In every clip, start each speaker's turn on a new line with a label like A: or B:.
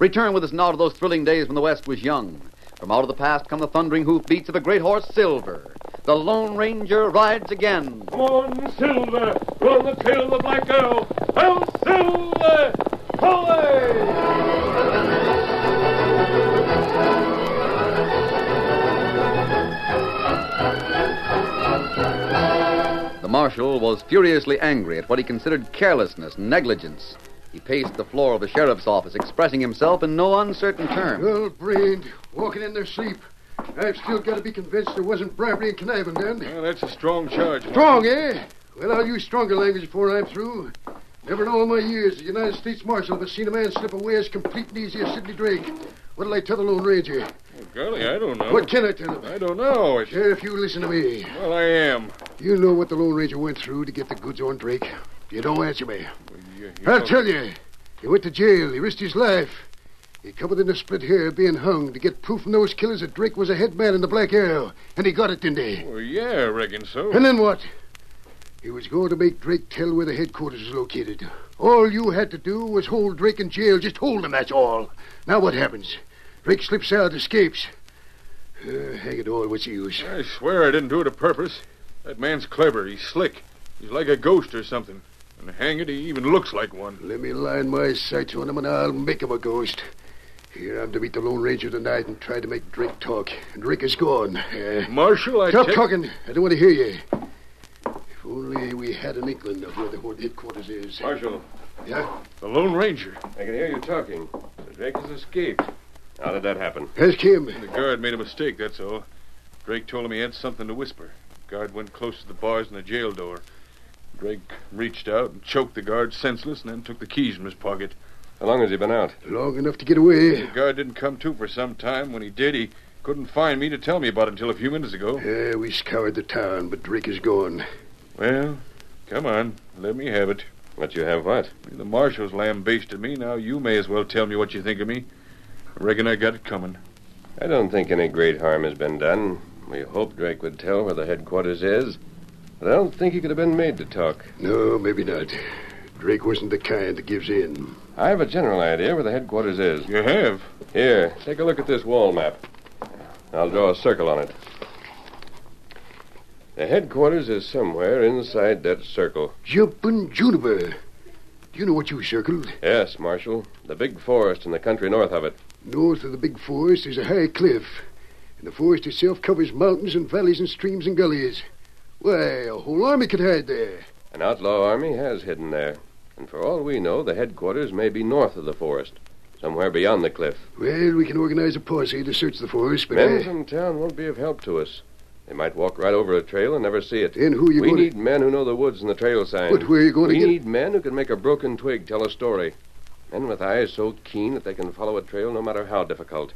A: Return with us now to those thrilling days when the West was young. From out of the past come the thundering hoofbeats of the great horse, Silver. The Lone Ranger rides again.
B: Come on, Silver! We're on the tail of the Black Arrow! Hail, Silver! Away!
A: The marshal was furiously angry at what he considered carelessness negligence. He paced the floor of the sheriff's office, expressing himself in no uncertain terms.
C: Well, brained, walking in their sleep. I've still got to be convinced there wasn't bribery and conniving then.
B: Well, that's a strong charge.
C: Strong, eh? Well, I'll use stronger language before I'm through. Never in all my years as United States Marshal have I seen a man slip away as complete and easy as Sidney Drake. What'll I tell the Lone Ranger?
B: Well, Golly, I don't know.
C: What can I tell him?
B: I don't know. It's...
C: Sheriff, you listen to me.
B: Well, I am.
C: You know what the Lone Ranger went through to get the goods on Drake. You don't answer me.
B: You, you
C: I'll tell you. He went to jail. He risked his life. He come within a split hair being hung to get proof from those killers that Drake was a head man in the Black Arrow. And he got it, didn't he?
B: Well, yeah, I reckon so.
C: And then what? He was going to make Drake tell where the headquarters is located. All you had to do was hold Drake in jail. Just hold him, that's all. Now what happens? Drake slips out, escapes. Uh, hang it all, what's the use?
B: I swear I didn't do it a purpose. That man's clever. He's slick. He's like a ghost or something. And hang it, he even looks like one.
C: Let me line my sights on him and I'll make him a ghost. Here, I'm to meet the Lone Ranger tonight and try to make Drake talk. And Drake is gone. Uh,
B: Marshal, I
C: stop
B: take-
C: talking. I don't want to hear you. If only we had an inkling of where the headquarters is.
B: Marshal,
C: Yeah?
B: the Lone Ranger.
D: I can hear you talking.
B: The Drake has escaped.
D: How did that happen?
C: Ask him.
B: The guard made a mistake, that's all. Drake told him he had something to whisper. The Guard went close to the bars in the jail door. Drake reached out and choked the guard senseless and then took the keys from his pocket.
D: How long has he been out?
C: Long enough to get away.
B: The guard didn't come to for some time. When he did, he couldn't find me to tell me about it until a few minutes ago.
C: Yeah, we scoured the town, but Drake is gone.
B: Well, come on. Let me have it.
D: Let you have what?
B: The marshal's lambasted me. Now you may as well tell me what you think of me. I reckon I got it coming.
D: I don't think any great harm has been done. We hoped Drake would tell where the headquarters is, but I don't think he could have been made to talk.
C: No, maybe not. Drake wasn't the kind that gives in.
D: I have a general idea where the headquarters is.
B: You have?
D: Here, take a look at this wall map. I'll draw a circle on it. The headquarters is somewhere inside that circle.
C: Jumpin' Juniper. Do you know what you circled?
D: Yes, Marshal. The big forest in the country north of it.
C: North of the big forest is a high cliff, and the forest itself covers mountains and valleys and streams and gullies. Why, a whole army could hide there.
D: An outlaw army has hidden there. And for all we know, the headquarters may be north of the forest, somewhere beyond the cliff.
C: Well, we can organize a posse to search the forest, but
D: Men
C: I-
D: from town won't be of help to us. They might walk right over a trail and never see it.
C: then who are you
D: we need men who know the woods and the trail signs.
C: But where are you going to get?
D: we need men who can make a broken twig tell a story. Men with eyes so keen that they can follow a trail no matter how difficult.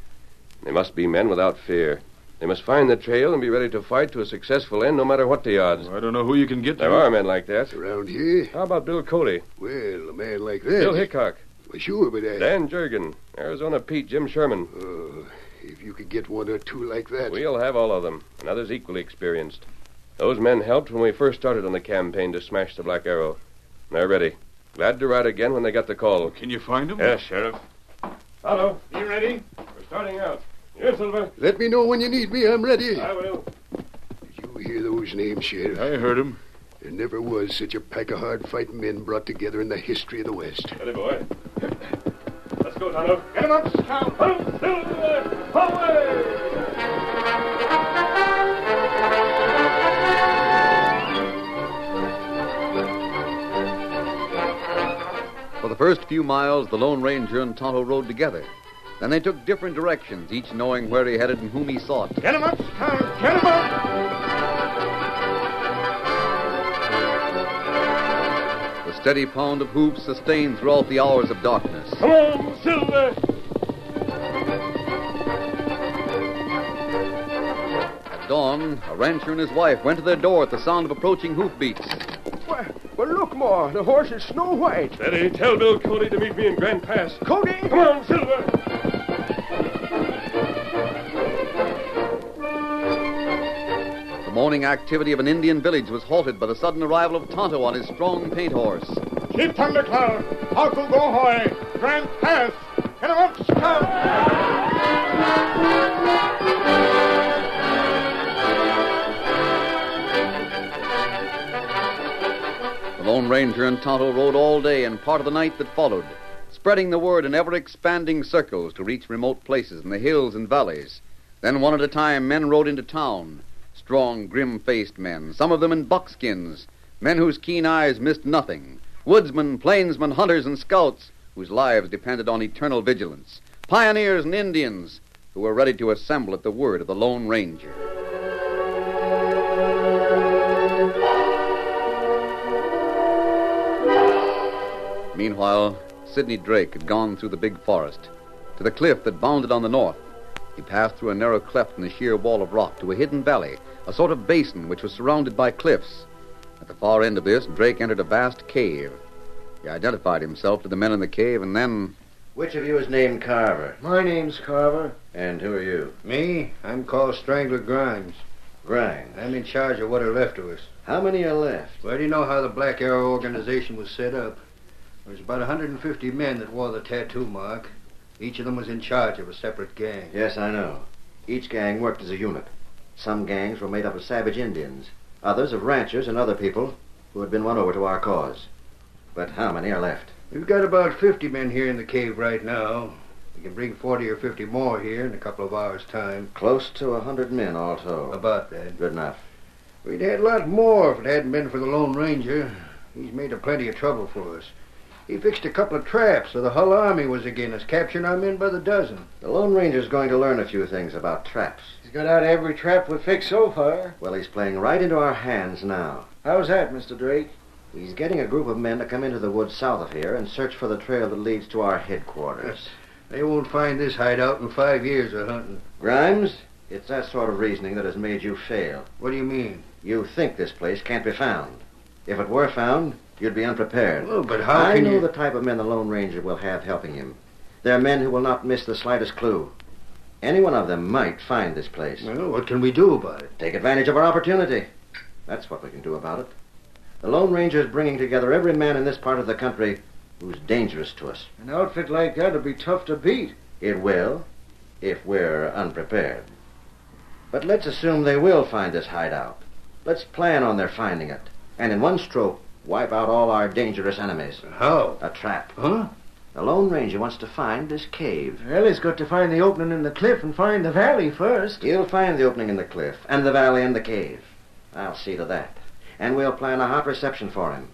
D: They must be men without fear. They must find the trail and be ready to fight to a successful end no matter what the odds.
B: Oh, I don't know who you can get
D: There
B: to.
D: are men like that.
C: around here?
D: How about Bill Cody,
C: Well, a man like that.
D: Bill Hickok,
C: Well, sure, but I...
D: Dan Jurgen, Arizona Pete, Jim Sherman?
C: Oh, if you could get one or two like that.
D: We'll have all of them, and others equally experienced. Those men helped when we first started on the campaign to smash the Black Arrow. They're ready. Glad to ride again when they got the call.
B: Can you find them?
D: Yes, Sheriff. Hello, you ready? We're starting out. Yes, Silver.
C: Let me know when you need me. I'm ready.
D: I will.
C: Did you hear those names, Sheriff?
B: I heard him.
C: There never was such a pack of hard-fighting men brought together in the history of the West.
D: Ready, boy. Let's go, Tonto. Get him up, Scout. Hello, Silver. Away!
A: For the first few miles, the Lone Ranger and Tonto rode together. Then they took different directions, each knowing where he headed and whom he sought.
B: Get him up, Scout. Get him up.
A: The steady pound of hoofs sustained throughout the hours of darkness.
D: Come on, Silver.
A: At dawn, a rancher and his wife went to their door at the sound of approaching hoofbeats.
E: Well, well, look, Ma. The horse is Snow White.
D: Steady. Tell Bill Cody to meet me in Grand Pass.
E: Cody!
D: Come on, Silver.
A: The morning activity of an Indian village was halted by the sudden arrival of Tonto on his strong paint horse.
B: Chief Thundercloud. Uncle Go Hoy. Grand Pass. Get him up, Scout.
A: Lone Ranger and Tonto rode all day and part of the night that followed, spreading the word in ever expanding circles to reach remote places in the hills and valleys. Then, one at a time, men rode into town. Strong, grim faced men, some of them in buckskins, men whose keen eyes missed nothing. Woodsmen, plainsmen, hunters, and scouts whose lives depended on eternal vigilance. Pioneers and Indians who were ready to assemble at the word of the Lone Ranger. Meanwhile, Sidney Drake had gone through the big forest to the cliff that bounded on the north. He passed through a narrow cleft in the sheer wall of rock to a hidden valley, a sort of basin which was surrounded by cliffs. At the far end of this, Drake entered a vast cave. He identified himself to the men in the cave and then.
F: Which of you is named Carver?
E: My name's Carver.
F: And who are you?
E: Me? I'm called Strangler Grimes.
F: Grimes.
E: I'm in charge of what are left of us.
F: How many are left?
E: Well, do you know how the Black Arrow organization was set up? There's about 150 men that wore the tattoo mark. Each of them was in charge of a separate gang.
F: Yes, I know. Each gang worked as a unit. Some gangs were made up of savage Indians, others of ranchers and other people who had been won over to our cause. But how many are left?
E: We've got about 50 men here in the cave right now. We can bring 40 or 50 more here in a couple of hours' time.
F: Close to a hundred men, all told.
E: About that.
F: Good enough.
E: We'd had a lot more if it hadn't been for the Lone Ranger. He's made a plenty of trouble for us. He fixed a couple of traps so the Hull Army was against us, capturing our men by the dozen.
F: The Lone Ranger's going to learn a few things about traps.
E: He's got out every trap we've fixed so far.
F: Well, he's playing right into our hands now.
E: How's that, Mr. Drake?
F: He's getting a group of men to come into the woods south of here and search for the trail that leads to our headquarters.
E: They won't find this hideout in five years of hunting.
F: Grimes, it's that sort of reasoning that has made you fail.
E: What do you mean?
F: You think this place can't be found. If it were found, you'd be unprepared.
E: Oh, but how
F: I
E: can
F: know
E: you...
F: the type of men the Lone Ranger will have helping him. They're men who will not miss the slightest clue. Any one of them might find this place.
G: Well, what can we do about it?
F: Take advantage of our opportunity. That's what we can do about it. The Lone Ranger is bringing together every man in this part of the country who's dangerous to us.
G: An outfit like that'll be tough to beat.
F: It will, if we're unprepared. But let's assume they will find this hideout. Let's plan on their finding it. And in one stroke, wipe out all our dangerous enemies.
G: How?
F: A trap.
G: Huh?
F: The Lone Ranger wants to find this cave.
G: Well, he's got to find the opening in the cliff and find the valley first.
F: He'll find the opening in the cliff, and the valley and the cave. I'll see to that. And we'll plan a hot reception for him.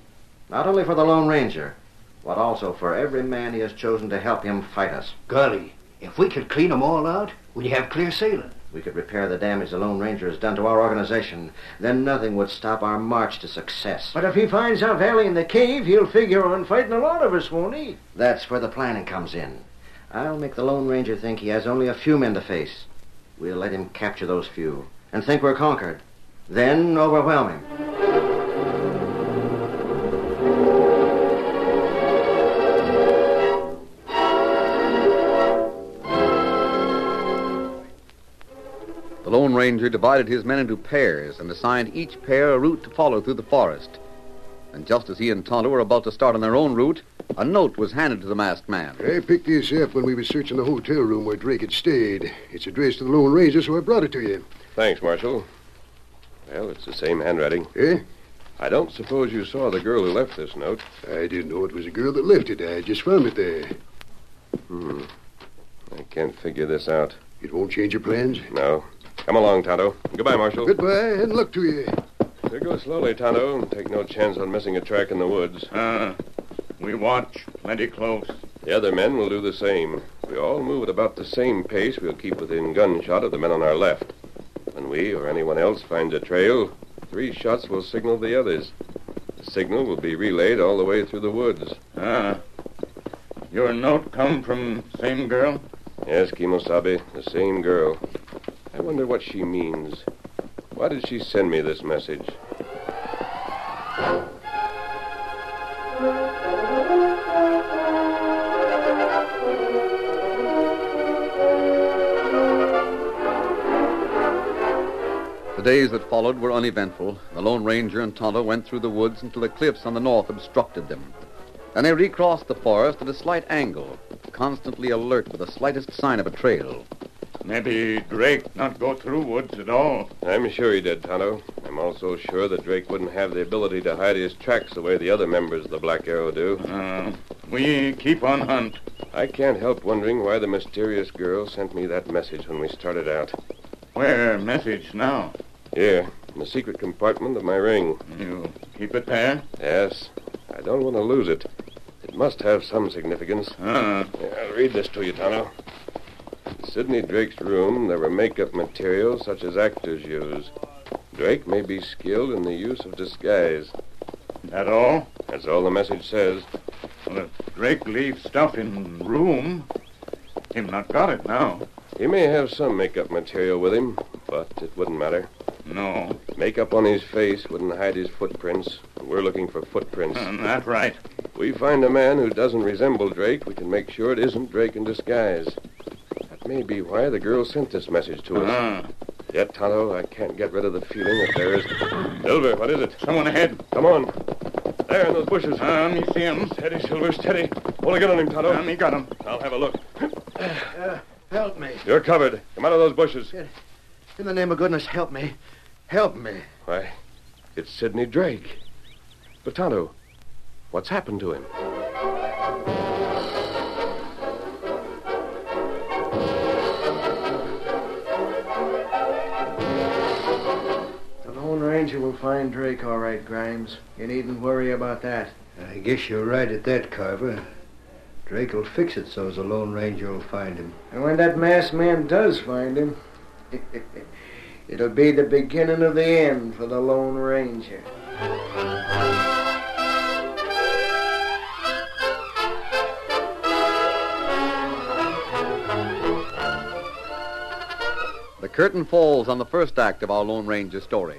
F: Not only for the Lone Ranger, but also for every man he has chosen to help him fight us.
G: Golly, if we could clean 'em all out, we'd have clear sailing.
F: We could repair the damage the Lone Ranger has done to our organization. Then nothing would stop our march to success.
G: But if he finds our valley in the cave, he'll figure on fighting a lot of us, won't he?
F: That's where the planning comes in. I'll make the Lone Ranger think he has only a few men to face. We'll let him capture those few and think we're conquered. Then overwhelm him.
A: Ranger divided his men into pairs and assigned each pair a route to follow through the forest. And just as he and Tonto were about to start on their own route, a note was handed to the masked man.
C: I picked this up when we was searching the hotel room where Drake had stayed. It's addressed to the Lone Ranger, so I brought it to you.
D: Thanks, Marshal. Well, it's the same handwriting.
C: Eh?
D: I don't suppose you saw the girl who left this note.
C: I didn't know it was a girl that left it. I just found it there.
D: Hmm. I can't figure this out.
C: It won't change your plans?
D: No. Come along, Tonto. Goodbye, Marshal.
C: Goodbye, and luck to you.
D: So go slowly, Tonto, take no chance on missing a track in the woods.
H: Uh, we watch plenty close.
D: The other men will do the same. If we all move at about the same pace, we'll keep within gunshot of the men on our left. When we or anyone else finds a trail, three shots will signal the others. The signal will be relayed all the way through the woods.
H: Ah. Your note come from same girl?
D: Yes, Kimosabe, the same girl. I wonder what she means. Why did she send me this message?
A: The days that followed were uneventful. The Lone Ranger and Tonto went through the woods until the cliffs on the north obstructed them. Then they recrossed the forest at a slight angle, constantly alert for the slightest sign of a trail.
H: Maybe Drake not go through woods at all.
D: I'm sure he did, Tonto. I'm also sure that Drake wouldn't have the ability to hide his tracks the way the other members of the Black Arrow do.
H: Uh, we keep on hunt.
D: I can't help wondering why the mysterious girl sent me that message when we started out.
H: Where message now?
D: Here, in the secret compartment of my ring.
H: You keep it there?
D: Yes. I don't want to lose it. It must have some significance.
H: Uh,
D: I'll read this to you, Tonto. In Sidney Drake's room, there were makeup materials such as actors use. Drake may be skilled in the use of disguise.
H: that all?
D: That's all the message says.
H: Well, if Drake leaves stuff in room, him not got it now.
D: He may have some makeup material with him, but it wouldn't matter.
H: No.
D: Makeup on his face wouldn't hide his footprints. We're looking for footprints.
H: Uh, that right.
D: We find a man who doesn't resemble Drake, we can make sure it isn't Drake in disguise. That may be why the girl sent this message to us.
H: Uh,
D: Yet, Tonto, I can't get rid of the feeling that there is. Silver, what is it?
H: someone ahead.
D: Come on. There in those bushes.
H: Uh, me see him.
D: Steady, Silver, steady. Hold a gun on him, Tonto.
H: Uh, me got him.
D: I'll have a look.
G: Help me.
D: You're covered. Come out of those bushes.
G: In the name of goodness, help me. Help me.
D: Why, it's Sidney Drake. But, Tonto, what's happened to him?
G: Lone Ranger will find Drake all right, Grimes. You needn't worry about that.
E: I guess you're right at that, Carver. Drake will fix it so's the Lone Ranger will find him.
G: And when that masked man does find him, it'll be the beginning of the end for the Lone Ranger.
A: The curtain falls on the first act of our Lone Ranger story.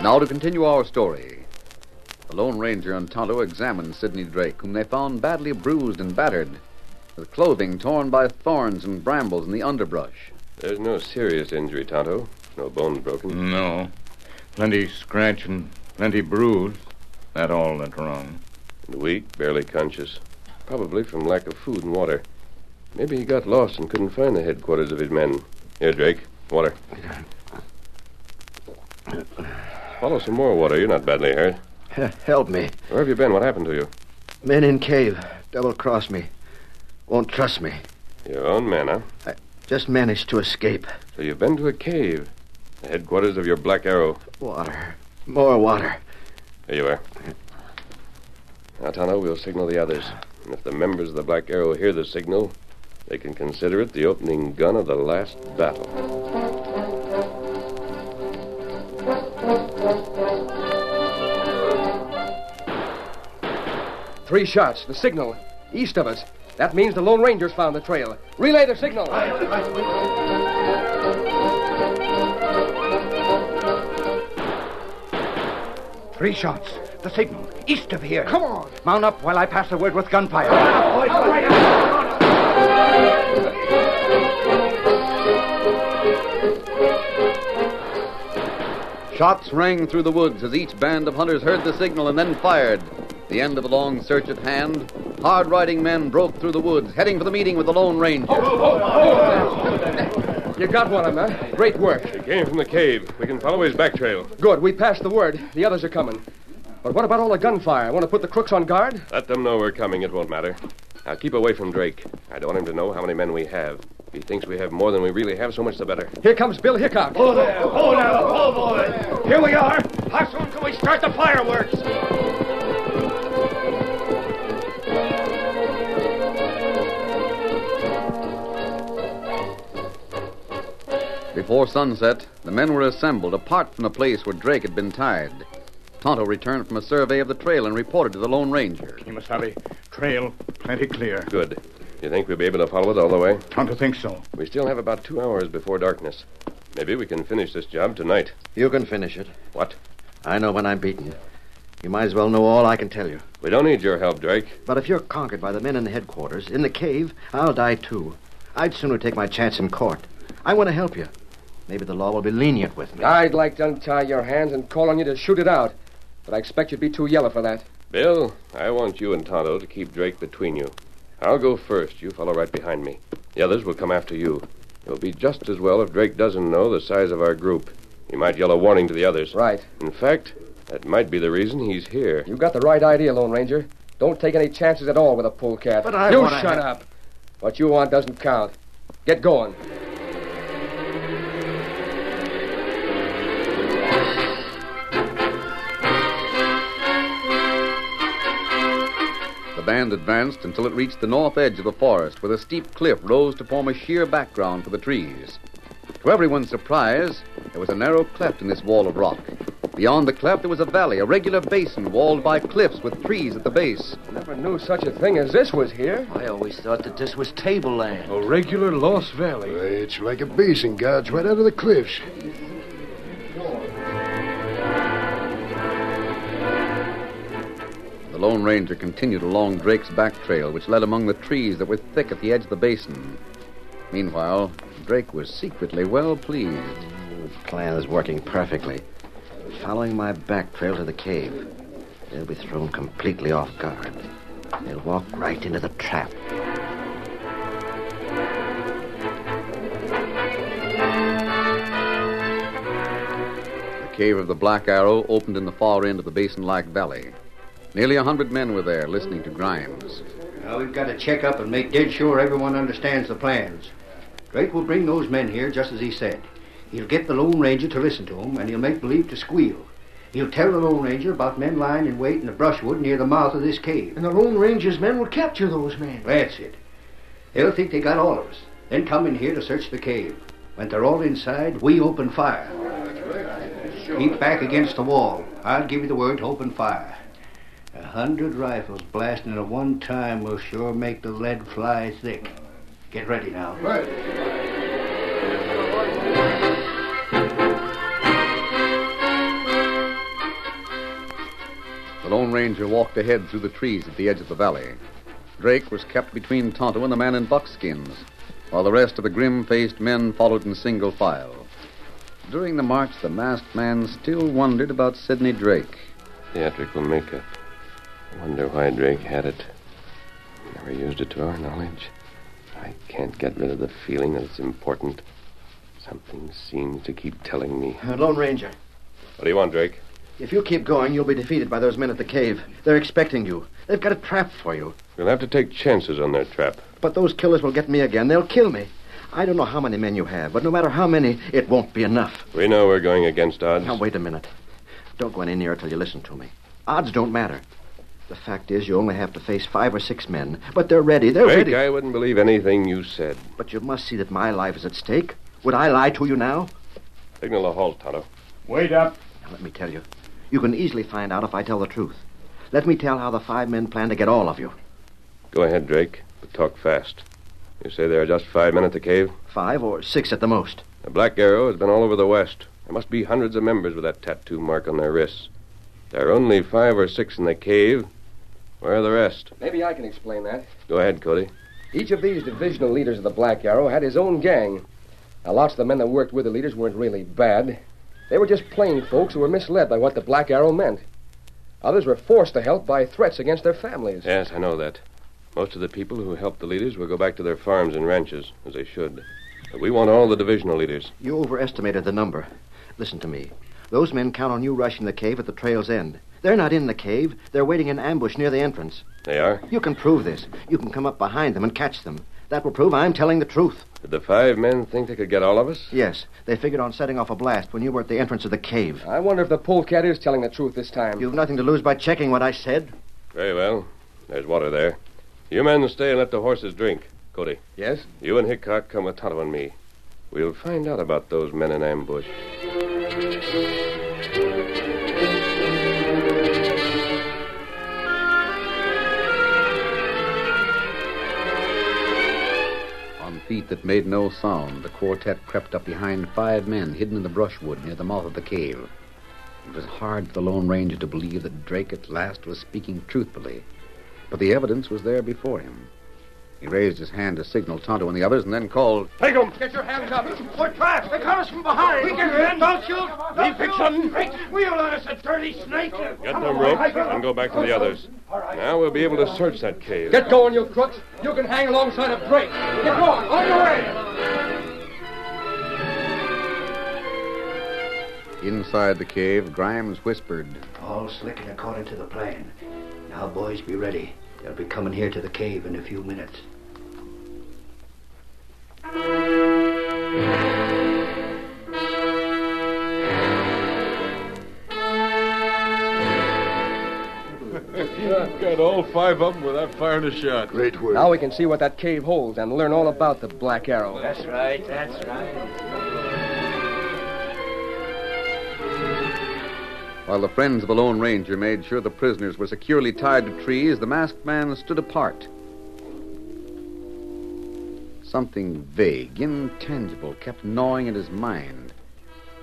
A: Now to continue our story. The Lone Ranger and Tonto examined Sidney Drake, whom they found badly bruised and battered, with clothing torn by thorns and brambles in the underbrush.
D: There's no serious injury, Tonto. No bones broken.
H: No. Plenty scratch and plenty bruise. That all that's wrong.
D: Weak, barely conscious. Probably from lack of food and water. Maybe he got lost and couldn't find the headquarters of his men. Here, Drake. Water. Follow some more water. You're not badly hurt.
F: Help me.
D: Where have you been? What happened to you?
F: Men in cave. Double cross me. Won't trust me.
D: Your own men, huh?
F: Just managed to escape.
D: So you've been to a cave. The headquarters of your Black Arrow.
F: Water. More water.
D: Here you are. Now, Tonto, we'll signal the others. And if the members of the Black Arrow hear the signal, they can consider it the opening gun of the last battle.
I: Three shots. The signal. East of us. That means the Lone Rangers found the trail. Relay the signal.
E: Three shots. The signal. East of here.
I: Come on.
E: Mount up while I pass the word with gunfire.
A: Shots rang through the woods as each band of hunters heard the signal and then fired. The end of the long search at hand, hard riding men broke through the woods, heading for the meeting with the Lone Ranger.
I: You got one of them, huh? Great work.
D: He came from the cave. We can follow his back trail.
I: Good. We passed the word. The others are coming. But what about all the gunfire? Want to put the crooks on guard?
D: Let them know we're coming. It won't matter. Now keep away from Drake. I don't want him to know how many men we have. If he thinks we have more than we really have, so much the better.
I: Here comes Bill Hickok.
E: Oh, there. Oh, now. Oh, boy. Here we are. How soon can we start the fireworks?
A: Before sunset, the men were assembled apart from the place where Drake had been tied. Tonto returned from a survey of the trail and reported to the Lone Ranger.
E: Kimasabi, trail plenty clear.
D: Good. You think we'll be able to follow it all the way?
E: Tonto thinks so.
D: We still have about two hours before darkness. Maybe we can finish this job tonight.
F: You can finish it.
D: What?
F: I know when I'm beaten. You might as well know all I can tell you.
D: We don't need your help, Drake.
F: But if you're conquered by the men in the headquarters, in the cave, I'll die too. I'd sooner take my chance in court. I want to help you. Maybe the law will be lenient with me.
I: I'd like to untie your hands and call on you to shoot it out. But I expect you'd be too yellow for that.
D: Bill, I want you and Tonto to keep Drake between you. I'll go first. You follow right behind me. The others will come after you. It'll be just as well if Drake doesn't know the size of our group. He might yell a warning to the others.
I: Right.
D: In fact, that might be the reason he's here.
I: You got the right idea, Lone Ranger. Don't take any chances at all with a polecat.
F: But I
I: You
F: wanna
I: shut
F: have-
I: up. What you want doesn't count. Get going.
A: Band advanced until it reached the north edge of the forest, where the steep cliff rose to form a sheer background for the trees. To everyone's surprise, there was a narrow cleft in this wall of rock. Beyond the cleft, there was a valley, a regular basin walled by cliffs with trees at the base.
I: Never knew such a thing as this was here.
G: I always thought that this was tableland.
B: A regular Lost Valley.
C: It's like a basin guards right out of the cliffs.
A: The Lone Ranger continued along Drake's back trail, which led among the trees that were thick at the edge of the basin. Meanwhile, Drake was secretly well pleased.
F: The plan is working perfectly. Following my back trail to the cave, they'll be thrown completely off guard. They'll walk right into the trap.
A: The cave of the Black Arrow opened in the far end of the basin like valley. Nearly a hundred men were there listening to Grimes.
E: Now we've got to check up and make dead sure everyone understands the plans. Drake will bring those men here just as he said. He'll get the Lone Ranger to listen to him, and he'll make believe to squeal. He'll tell the Lone Ranger about men lying in wait in the brushwood near the mouth of this cave.
G: And the Lone Ranger's men will capture those men.
E: That's it. They'll think they got all of us. Then come in here to search the cave. When they're all inside, we open fire. Keep back against the wall. I'll give you the word to open fire. A hundred rifles blasting at one time will sure make the lead fly thick. Get ready now.
A: The Lone Ranger walked ahead through the trees at the edge of the valley. Drake was kept between Tonto and the man in buckskins, while the rest of the grim faced men followed in single file. During the march, the masked man still wondered about Sidney Drake.
D: Theatrical makeup. Wonder why Drake had it. Never used it to our knowledge. I can't get rid of the feeling that it's important. Something seems to keep telling me.
F: Uh, Lone Ranger,
D: What do you want, Drake?
F: if you keep going, you'll be defeated by those men at the cave. They're expecting you. They've got a trap for you.
D: We'll have to take chances on their trap.
F: But those killers will get me again. They'll kill me. I don't know how many men you have, but no matter how many, it won't be enough.
D: We know we're going against odds.
F: Now, wait a minute. Don't go any nearer till you listen to me. Odds don't matter. The fact is, you only have to face five or six men, but they're ready. They're
D: Drake,
F: ready.
D: I wouldn't believe anything you said.
F: But you must see that my life is at stake. Would I lie to you now?
D: Signal a halt, Tonto.
H: Wait up.
F: Now, let me tell you. You can easily find out if I tell the truth. Let me tell how the five men plan to get all of you.
D: Go ahead, Drake, but talk fast. You say there are just five men at the cave?
F: Five or six at the most.
D: The Black Arrow has been all over the West. There must be hundreds of members with that tattoo mark on their wrists. There are only five or six in the cave. Where are the rest?
I: Maybe I can explain that.
D: Go ahead, Cody.
I: Each of these divisional leaders of the Black Arrow had his own gang. Now, lots of the men that worked with the leaders weren't really bad. They were just plain folks who were misled by what the Black Arrow meant. Others were forced to help by threats against their families.
D: Yes, I know that. Most of the people who helped the leaders will go back to their farms and ranches, as they should. But we want all the divisional leaders.
F: You overestimated the number. Listen to me. Those men count on you rushing the cave at the trail's end. They're not in the cave. They're waiting in ambush near the entrance.
D: They are?
F: You can prove this. You can come up behind them and catch them. That will prove I'm telling the truth.
D: Did the five men think they could get all of us?
F: Yes, they figured on setting off a blast when you were at the entrance of the cave.
I: I wonder if the polecat is telling the truth this time.
F: You've nothing to lose by checking what I said.
D: Very well. There's water there. You men stay and let the horses drink. Cody,
I: Yes?
D: you and Hickok come with Tonto and me. We'll find out about those men in ambush.
A: Feet that made no sound, the quartet crept up behind five men hidden in the brushwood near the mouth of the cave. It was hard for the Lone Ranger to believe that Drake at last was speaking truthfully, but the evidence was there before him. He raised his hand to signal Tonto and the others and then called,
I: Take them! Get your hands up!
G: We're trapped. They caught us from behind. We can in. Don't you?
H: Me fix them.
G: We'll let us a dirty snake.
D: Get them ropes and go back to the others. Now we'll be able to search that cave.
I: Get going, you crooks! You can hang alongside of Drake. Get going! On your way!
A: Inside the cave, Grimes whispered,
E: All slick and according to the plan. Now, boys, be ready. They'll be coming here to the cave in a few minutes.
B: I've got all five of them without firing a shot.
C: Great work.
I: Now we can see what that cave holds and learn all about the Black Arrow.
G: That's right. That's right.
A: While the friends of the Lone Ranger made sure the prisoners were securely tied to trees, the masked man stood apart. Something vague, intangible, kept gnawing at his mind.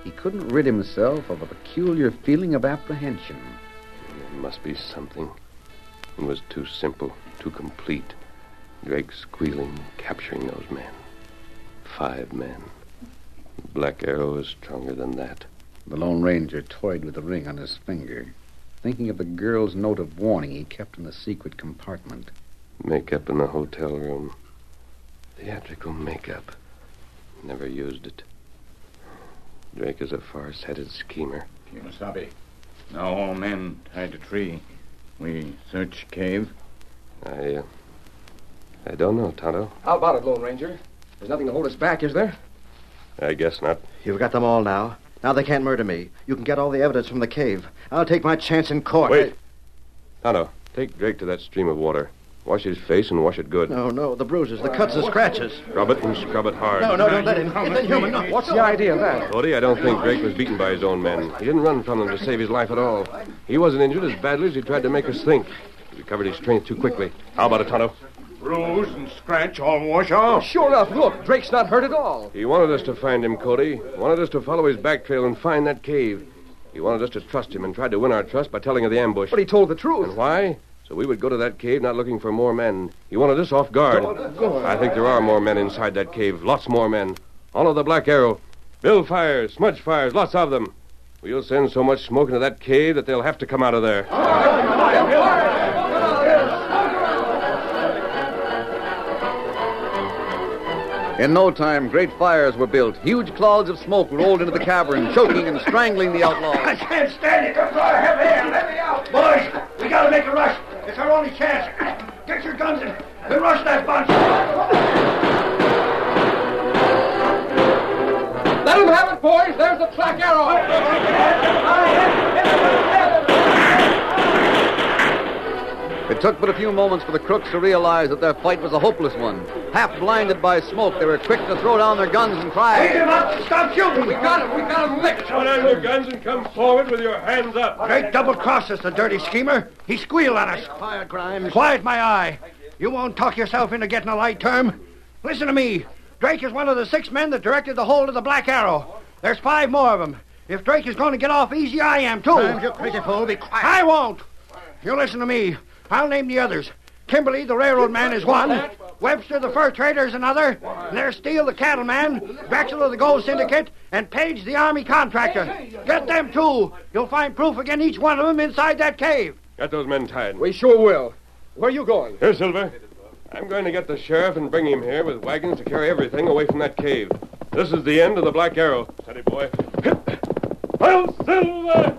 A: He couldn't rid himself of a peculiar feeling of apprehension.
D: There must be something. It was too simple, too complete. Drake squealing, capturing those men. Five men. Black Arrow is stronger than that.
A: The Lone Ranger toyed with the ring on his finger, thinking of the girl's note of warning he kept in the secret compartment.
D: Makeup in the hotel room. Theatrical makeup. Never used it. Drake is a far-sighted schemer.
H: Kimasabi. Now all men tied to tree. We search cave.
D: I, uh, I don't know, Tonto.
I: How about it, Lone Ranger? There's nothing to hold us back, is there?
D: I guess not.
F: You've got them all now. Now they can't murder me. You can get all the evidence from the cave. I'll take my chance in court.
D: Wait. Tonto, take Drake to that stream of water. Wash his face and wash it good.
F: No, no, the bruises, the cuts, the scratches.
D: Scrub it and scrub it hard.
F: No, no, don't let him. It's inhuman. No.
I: What's the idea of that?
D: Cody, I don't think Drake was beaten by his own men. He didn't run from them to save his life at all. He wasn't injured as badly as he tried to make us think. He recovered his strength too quickly. How about it, Tonto?
H: Bruise and scratch all wash off.
I: Sure enough, look, Drake's not hurt at all.
D: He wanted us to find him, Cody. Wanted us to follow his back trail and find that cave. He wanted us to trust him and tried to win our trust by telling of the ambush.
I: But he told the truth.
D: And why? So we would go to that cave not looking for more men. He wanted us off guard. I think there are more men inside that cave. Lots more men. All of the Black Arrow. Build fires, smudge fires, lots of them. We'll send so much smoke into that cave that they'll have to come out of there.
A: In no time, great fires were built. Huge clouds of smoke rolled into the cavern, choking and strangling the outlaws.
E: I can't stand it. Come on, help me. Let me out. Boys, we gotta make a rush. It's our only chance. Get your guns and we rush that bunch.
I: Let him have it, boys. There's the Black Arrow.
A: It took but a few moments for the crooks to realize that their fight was a hopeless one. Half blinded by smoke, they were quick to throw down their guns and
E: Lead
A: cry.
E: him up. Stop shooting.
I: We got him. We got him licked.
D: Put down your guns and come forward with your hands up.
E: Drake double-crossed us, the dirty schemer. He squealed on us.
F: Quiet, Grimes.
E: Quiet my eye. You won't talk yourself into getting a light term. Listen to me. Drake is one of the six men that directed the hold of the Black Arrow. There's five more of them. If Drake is going to get off easy, I am too.
F: Grimes, you crazy fool. Be quiet.
E: I won't. You listen to me. I'll name the others. Kimberly, the railroad man, is one. Webster, the fur trader, is another. And there's Steele, the cattleman. Drexel, the gold syndicate. And Page, the army contractor. Get them, too. You'll find proof against each one of them inside that cave.
D: Get those men tied.
I: We sure will. Where are you going?
D: Here, Silver. I'm going to get the sheriff and bring him here with wagons to carry everything away from that cave. This is the end of the Black Arrow. Steady, boy. Hail, Silver!